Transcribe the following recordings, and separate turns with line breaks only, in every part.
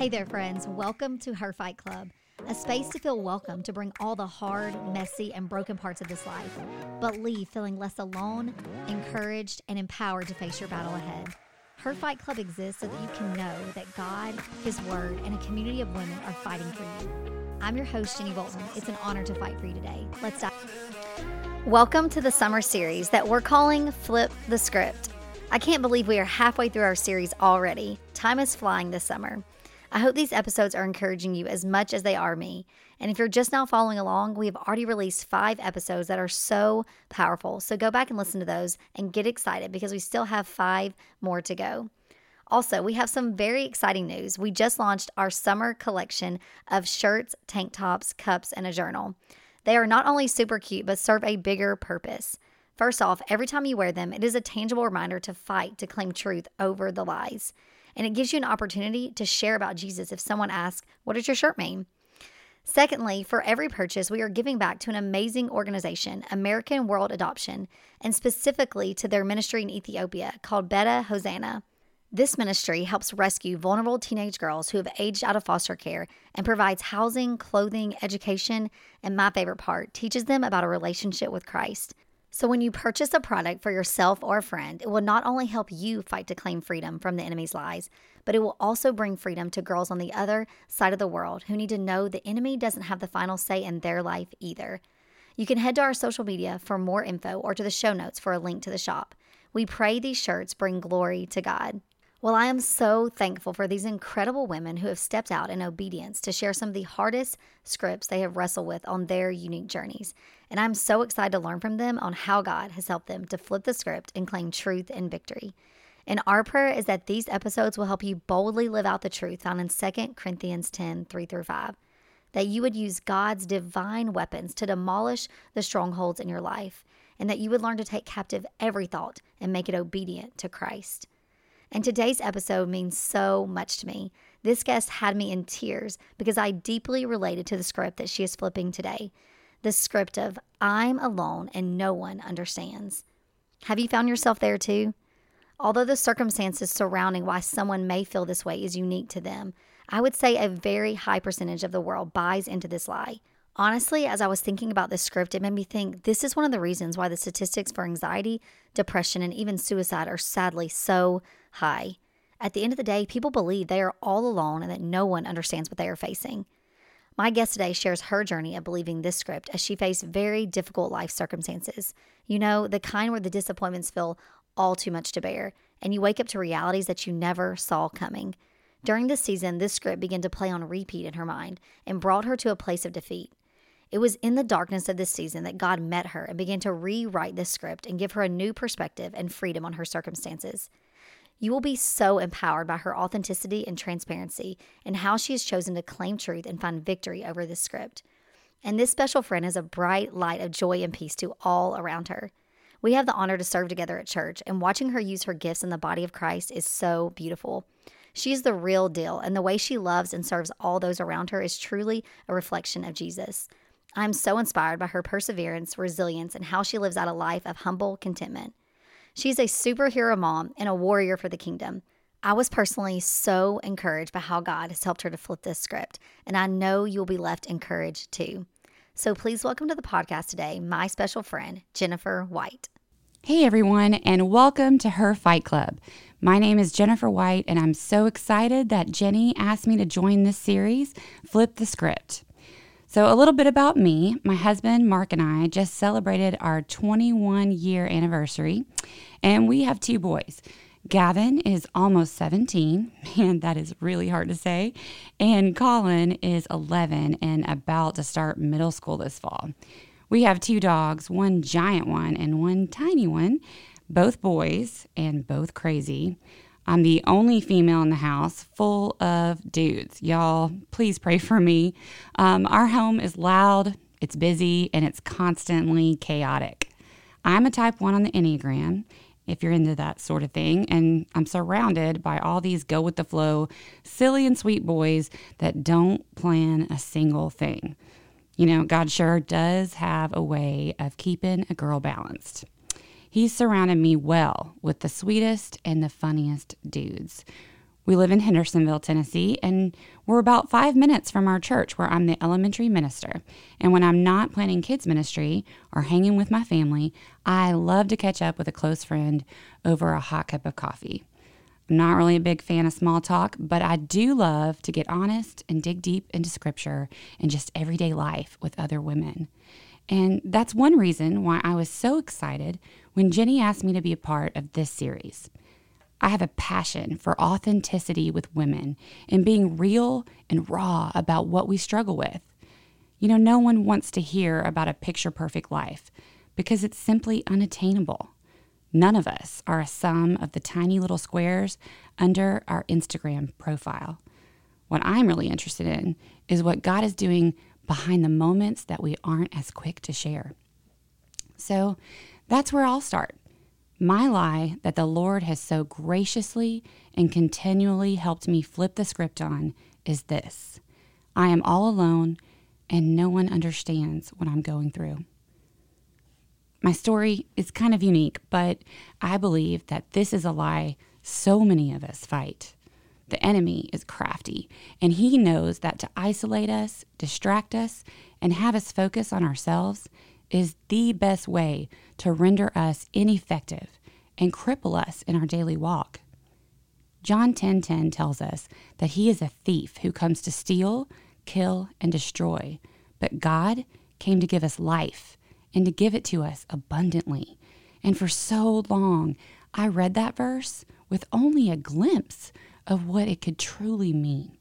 Hey there, friends. Welcome to Her Fight Club, a space to feel welcome to bring all the hard, messy, and broken parts of this life, but leave feeling less alone, encouraged, and empowered to face your battle ahead. Her Fight Club exists so that you can know that God, His Word, and a community of women are fighting for you. I'm your host, Jenny Bolton. It's an honor to fight for you today. Let's dive. Welcome to the summer series that we're calling Flip the Script. I can't believe we are halfway through our series already. Time is flying this summer. I hope these episodes are encouraging you as much as they are me. And if you're just now following along, we have already released five episodes that are so powerful. So go back and listen to those and get excited because we still have five more to go. Also, we have some very exciting news. We just launched our summer collection of shirts, tank tops, cups, and a journal. They are not only super cute, but serve a bigger purpose. First off, every time you wear them, it is a tangible reminder to fight to claim truth over the lies and it gives you an opportunity to share about Jesus if someone asks, What does your shirt mean? Secondly, for every purchase, we are giving back to an amazing organization, American World Adoption, and specifically to their ministry in Ethiopia called Beta Hosanna. This ministry helps rescue vulnerable teenage girls who have aged out of foster care and provides housing, clothing, education, and my favorite part, teaches them about a relationship with Christ. So, when you purchase a product for yourself or a friend, it will not only help you fight to claim freedom from the enemy's lies, but it will also bring freedom to girls on the other side of the world who need to know the enemy doesn't have the final say in their life either. You can head to our social media for more info or to the show notes for a link to the shop. We pray these shirts bring glory to God. Well, I am so thankful for these incredible women who have stepped out in obedience to share some of the hardest scripts they have wrestled with on their unique journeys. And I'm so excited to learn from them on how God has helped them to flip the script and claim truth and victory. And our prayer is that these episodes will help you boldly live out the truth found in 2 Corinthians 10 3 through 5. That you would use God's divine weapons to demolish the strongholds in your life, and that you would learn to take captive every thought and make it obedient to Christ. And today's episode means so much to me. This guest had me in tears because I deeply related to the script that she is flipping today the script of I'm alone and no one understands. Have you found yourself there too? Although the circumstances surrounding why someone may feel this way is unique to them, I would say a very high percentage of the world buys into this lie. Honestly, as I was thinking about this script, it made me think this is one of the reasons why the statistics for anxiety, depression, and even suicide are sadly so high. At the end of the day, people believe they are all alone and that no one understands what they are facing. My guest today shares her journey of believing this script as she faced very difficult life circumstances. You know, the kind where the disappointments feel all too much to bear, and you wake up to realities that you never saw coming. During this season, this script began to play on repeat in her mind and brought her to a place of defeat. It was in the darkness of this season that God met her and began to rewrite this script and give her a new perspective and freedom on her circumstances. You will be so empowered by her authenticity and transparency and how she has chosen to claim truth and find victory over this script. And this special friend is a bright light of joy and peace to all around her. We have the honor to serve together at church, and watching her use her gifts in the body of Christ is so beautiful. She is the real deal, and the way she loves and serves all those around her is truly a reflection of Jesus. I'm so inspired by her perseverance, resilience, and how she lives out a life of humble contentment. She's a superhero mom and a warrior for the kingdom. I was personally so encouraged by how God has helped her to flip this script, and I know you'll be left encouraged too. So please welcome to the podcast today my special friend, Jennifer White.
Hey everyone, and welcome to Her Fight Club. My name is Jennifer White, and I'm so excited that Jenny asked me to join this series, Flip the Script. So, a little bit about me. My husband, Mark, and I just celebrated our 21 year anniversary, and we have two boys. Gavin is almost 17. Man, that is really hard to say. And Colin is 11 and about to start middle school this fall. We have two dogs, one giant one and one tiny one, both boys and both crazy. I'm the only female in the house full of dudes. Y'all, please pray for me. Um, our home is loud, it's busy, and it's constantly chaotic. I'm a type one on the Enneagram, if you're into that sort of thing, and I'm surrounded by all these go with the flow, silly and sweet boys that don't plan a single thing. You know, God sure does have a way of keeping a girl balanced. He's surrounded me well with the sweetest and the funniest dudes. We live in Hendersonville, Tennessee, and we're about five minutes from our church where I'm the elementary minister. And when I'm not planning kids' ministry or hanging with my family, I love to catch up with a close friend over a hot cup of coffee. I'm not really a big fan of small talk, but I do love to get honest and dig deep into scripture and just everyday life with other women. And that's one reason why I was so excited when Jenny asked me to be a part of this series. I have a passion for authenticity with women and being real and raw about what we struggle with. You know, no one wants to hear about a picture perfect life because it's simply unattainable. None of us are a sum of the tiny little squares under our Instagram profile. What I'm really interested in is what God is doing behind the moments that we aren't as quick to share. So that's where I'll start. My lie that the Lord has so graciously and continually helped me flip the script on is this I am all alone and no one understands what I'm going through. My story is kind of unique, but I believe that this is a lie so many of us fight. The enemy is crafty, and he knows that to isolate us, distract us, and have us focus on ourselves is the best way to render us ineffective and cripple us in our daily walk. John 10:10 10, 10 tells us that he is a thief who comes to steal, kill, and destroy, but God came to give us life and to give it to us abundantly. And for so long, I read that verse with only a glimpse of what it could truly mean.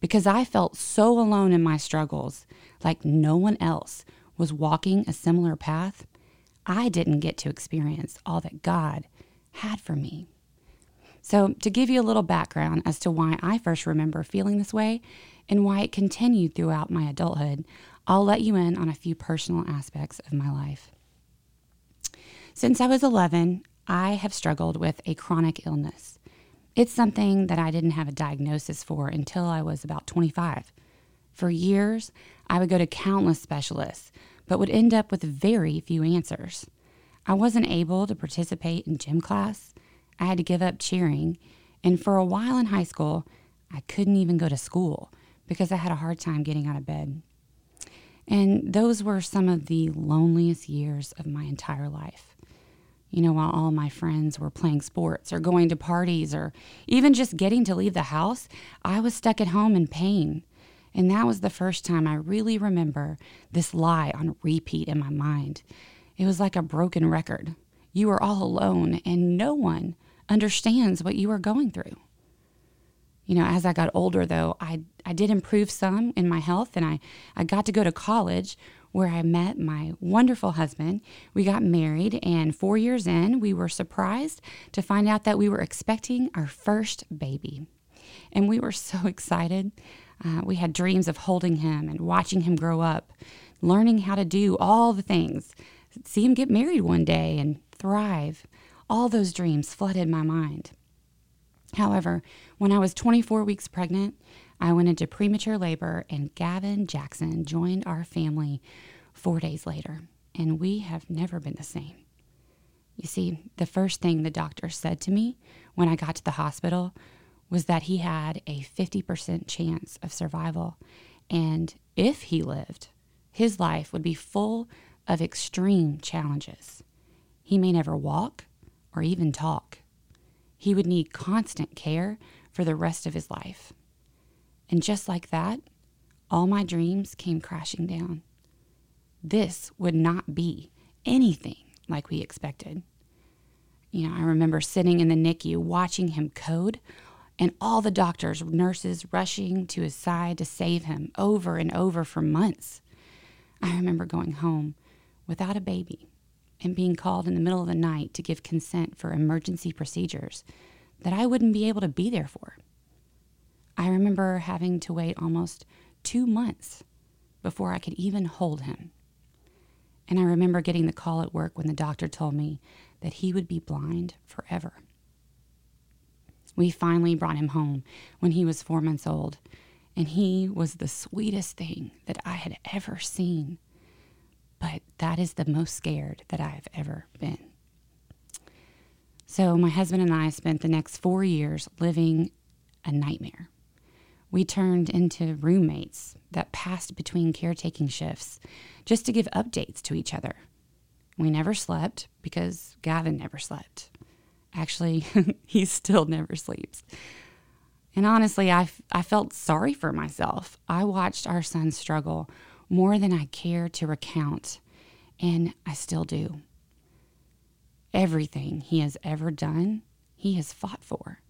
Because I felt so alone in my struggles, like no one else was walking a similar path, I didn't get to experience all that God had for me. So, to give you a little background as to why I first remember feeling this way and why it continued throughout my adulthood, I'll let you in on a few personal aspects of my life. Since I was 11, I have struggled with a chronic illness. It's something that I didn't have a diagnosis for until I was about 25. For years, I would go to countless specialists, but would end up with very few answers. I wasn't able to participate in gym class. I had to give up cheering. And for a while in high school, I couldn't even go to school because I had a hard time getting out of bed. And those were some of the loneliest years of my entire life. You know, while all my friends were playing sports or going to parties or even just getting to leave the house, I was stuck at home in pain. And that was the first time I really remember this lie on repeat in my mind. It was like a broken record. You are all alone, and no one understands what you are going through. You know, as I got older, though, I, I did improve some in my health, and I, I got to go to college where I met my wonderful husband. We got married, and four years in, we were surprised to find out that we were expecting our first baby. And we were so excited. Uh, we had dreams of holding him and watching him grow up, learning how to do all the things, see him get married one day and thrive. All those dreams flooded my mind. However, when I was 24 weeks pregnant, I went into premature labor, and Gavin Jackson joined our family four days later, and we have never been the same. You see, the first thing the doctor said to me when I got to the hospital was that he had a 50% chance of survival. And if he lived, his life would be full of extreme challenges. He may never walk or even talk. He would need constant care for the rest of his life. And just like that, all my dreams came crashing down. This would not be anything like we expected. You know, I remember sitting in the NICU watching him code and all the doctors, nurses rushing to his side to save him over and over for months. I remember going home without a baby and being called in the middle of the night to give consent for emergency procedures that I wouldn't be able to be there for. I remember having to wait almost two months before I could even hold him. And I remember getting the call at work when the doctor told me that he would be blind forever. We finally brought him home when he was four months old, and he was the sweetest thing that I had ever seen. But that is the most scared that I've ever been. So, my husband and I spent the next four years living a nightmare. We turned into roommates that passed between caretaking shifts just to give updates to each other. We never slept because Gavin never slept. Actually, he still never sleeps. And honestly, I, I felt sorry for myself. I watched our son struggle more than I care to recount, and I still do. Everything he has ever done, he has fought for.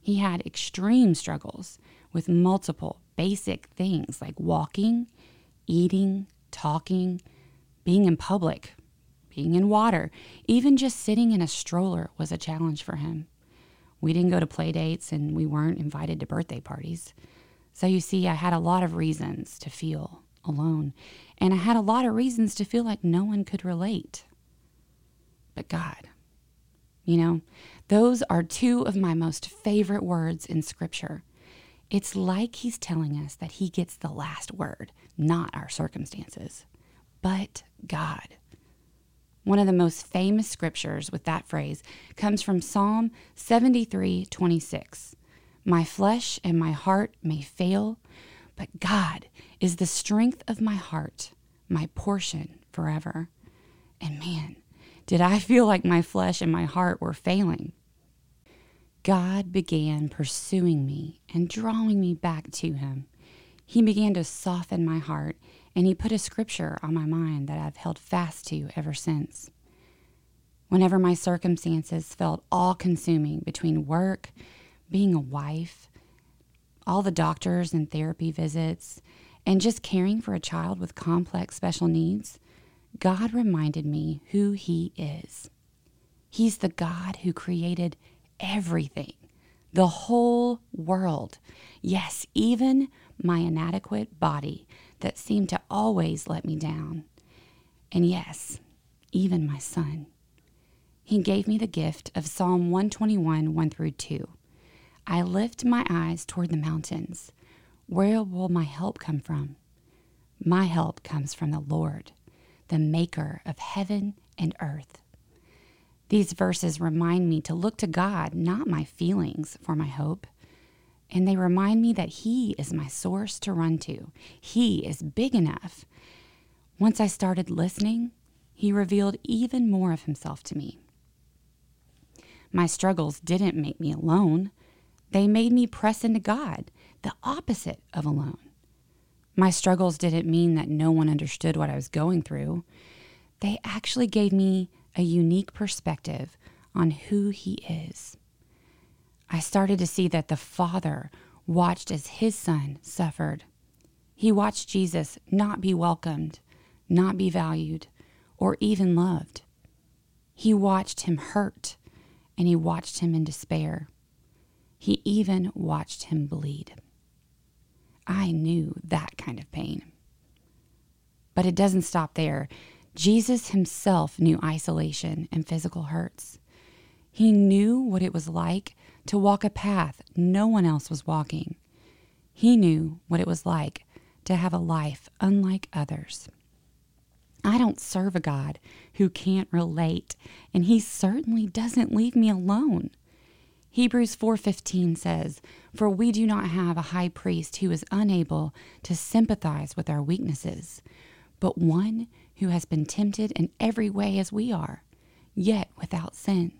He had extreme struggles with multiple basic things like walking, eating, talking, being in public, being in water, even just sitting in a stroller was a challenge for him. We didn't go to play dates and we weren't invited to birthday parties. So you see, I had a lot of reasons to feel alone, and I had a lot of reasons to feel like no one could relate. But God, you know, those are two of my most favorite words in Scripture. It's like He's telling us that He gets the last word, not our circumstances, but God. One of the most famous scriptures with that phrase comes from Psalm 73 26. My flesh and my heart may fail, but God is the strength of my heart, my portion forever. And man, did I feel like my flesh and my heart were failing. God began pursuing me and drawing me back to Him. He began to soften my heart, and He put a scripture on my mind that I've held fast to ever since. Whenever my circumstances felt all consuming between work, being a wife, all the doctors and therapy visits, and just caring for a child with complex special needs, God reminded me who He is. He's the God who created everything, the whole world. Yes, even my inadequate body that seemed to always let me down. And yes, even my son. He gave me the gift of Psalm 121 1 through 2. I lift my eyes toward the mountains. Where will my help come from? My help comes from the Lord, the maker of heaven and earth. These verses remind me to look to God, not my feelings, for my hope. And they remind me that He is my source to run to. He is big enough. Once I started listening, He revealed even more of Himself to me. My struggles didn't make me alone. They made me press into God, the opposite of alone. My struggles didn't mean that no one understood what I was going through. They actually gave me a unique perspective on who He is. I started to see that the Father watched as His Son suffered. He watched Jesus not be welcomed, not be valued, or even loved. He watched Him hurt, and He watched Him in despair. He even watched him bleed. I knew that kind of pain. But it doesn't stop there. Jesus himself knew isolation and physical hurts. He knew what it was like to walk a path no one else was walking. He knew what it was like to have a life unlike others. I don't serve a God who can't relate, and he certainly doesn't leave me alone. Hebrews 4:15 says, "For we do not have a high priest who is unable to sympathize with our weaknesses, but one who has been tempted in every way as we are, yet without sin."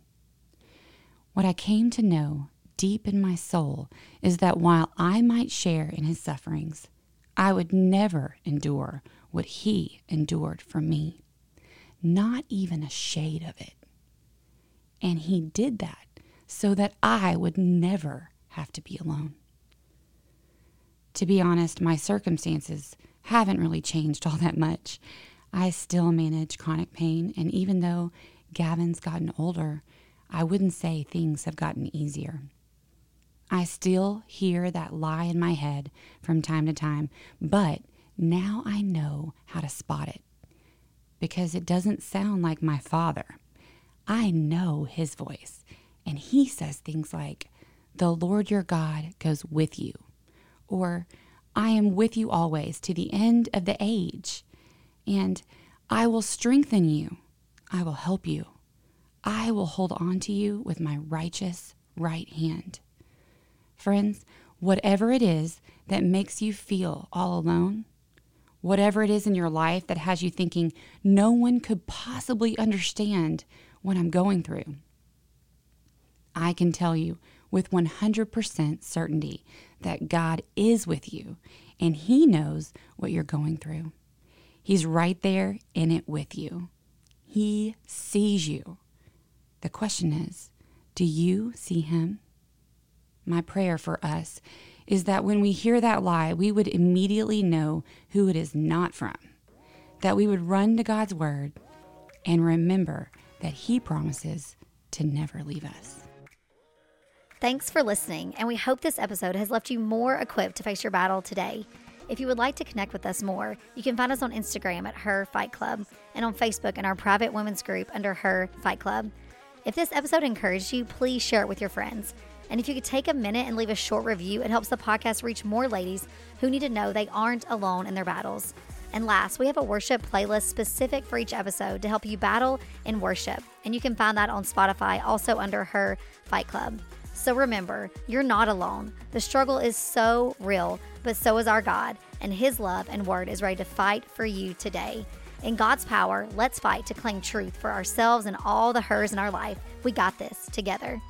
What I came to know deep in my soul is that while I might share in his sufferings, I would never endure what he endured for me, not even a shade of it. And he did that so that I would never have to be alone. To be honest, my circumstances haven't really changed all that much. I still manage chronic pain, and even though Gavin's gotten older, I wouldn't say things have gotten easier. I still hear that lie in my head from time to time, but now I know how to spot it because it doesn't sound like my father. I know his voice, and he says things like, The Lord your God goes with you, or I am with you always to the end of the age, and I will strengthen you, I will help you, I will hold on to you with my righteous right hand. Friends, whatever it is that makes you feel all alone, whatever it is in your life that has you thinking no one could possibly understand what I'm going through, I can tell you with 100% certainty that God is with you and He knows what you're going through. He's right there in it with you. He sees you. The question is do you see Him? My prayer for us is that when we hear that lie, we would immediately know who it is not from, that we would run to God's Word and remember that He promises to never leave us.
Thanks for listening, and we hope this episode has left you more equipped to face your battle today. If you would like to connect with us more, you can find us on Instagram at Her Fight Club and on Facebook in our private women's group under Her Fight Club. If this episode encouraged you, please share it with your friends. And if you could take a minute and leave a short review, it helps the podcast reach more ladies who need to know they aren't alone in their battles. And last, we have a worship playlist specific for each episode to help you battle in worship. And you can find that on Spotify, also under Her Fight Club. So remember, you're not alone. The struggle is so real, but so is our God, and His love and word is ready to fight for you today. In God's power, let's fight to claim truth for ourselves and all the hers in our life. We got this together.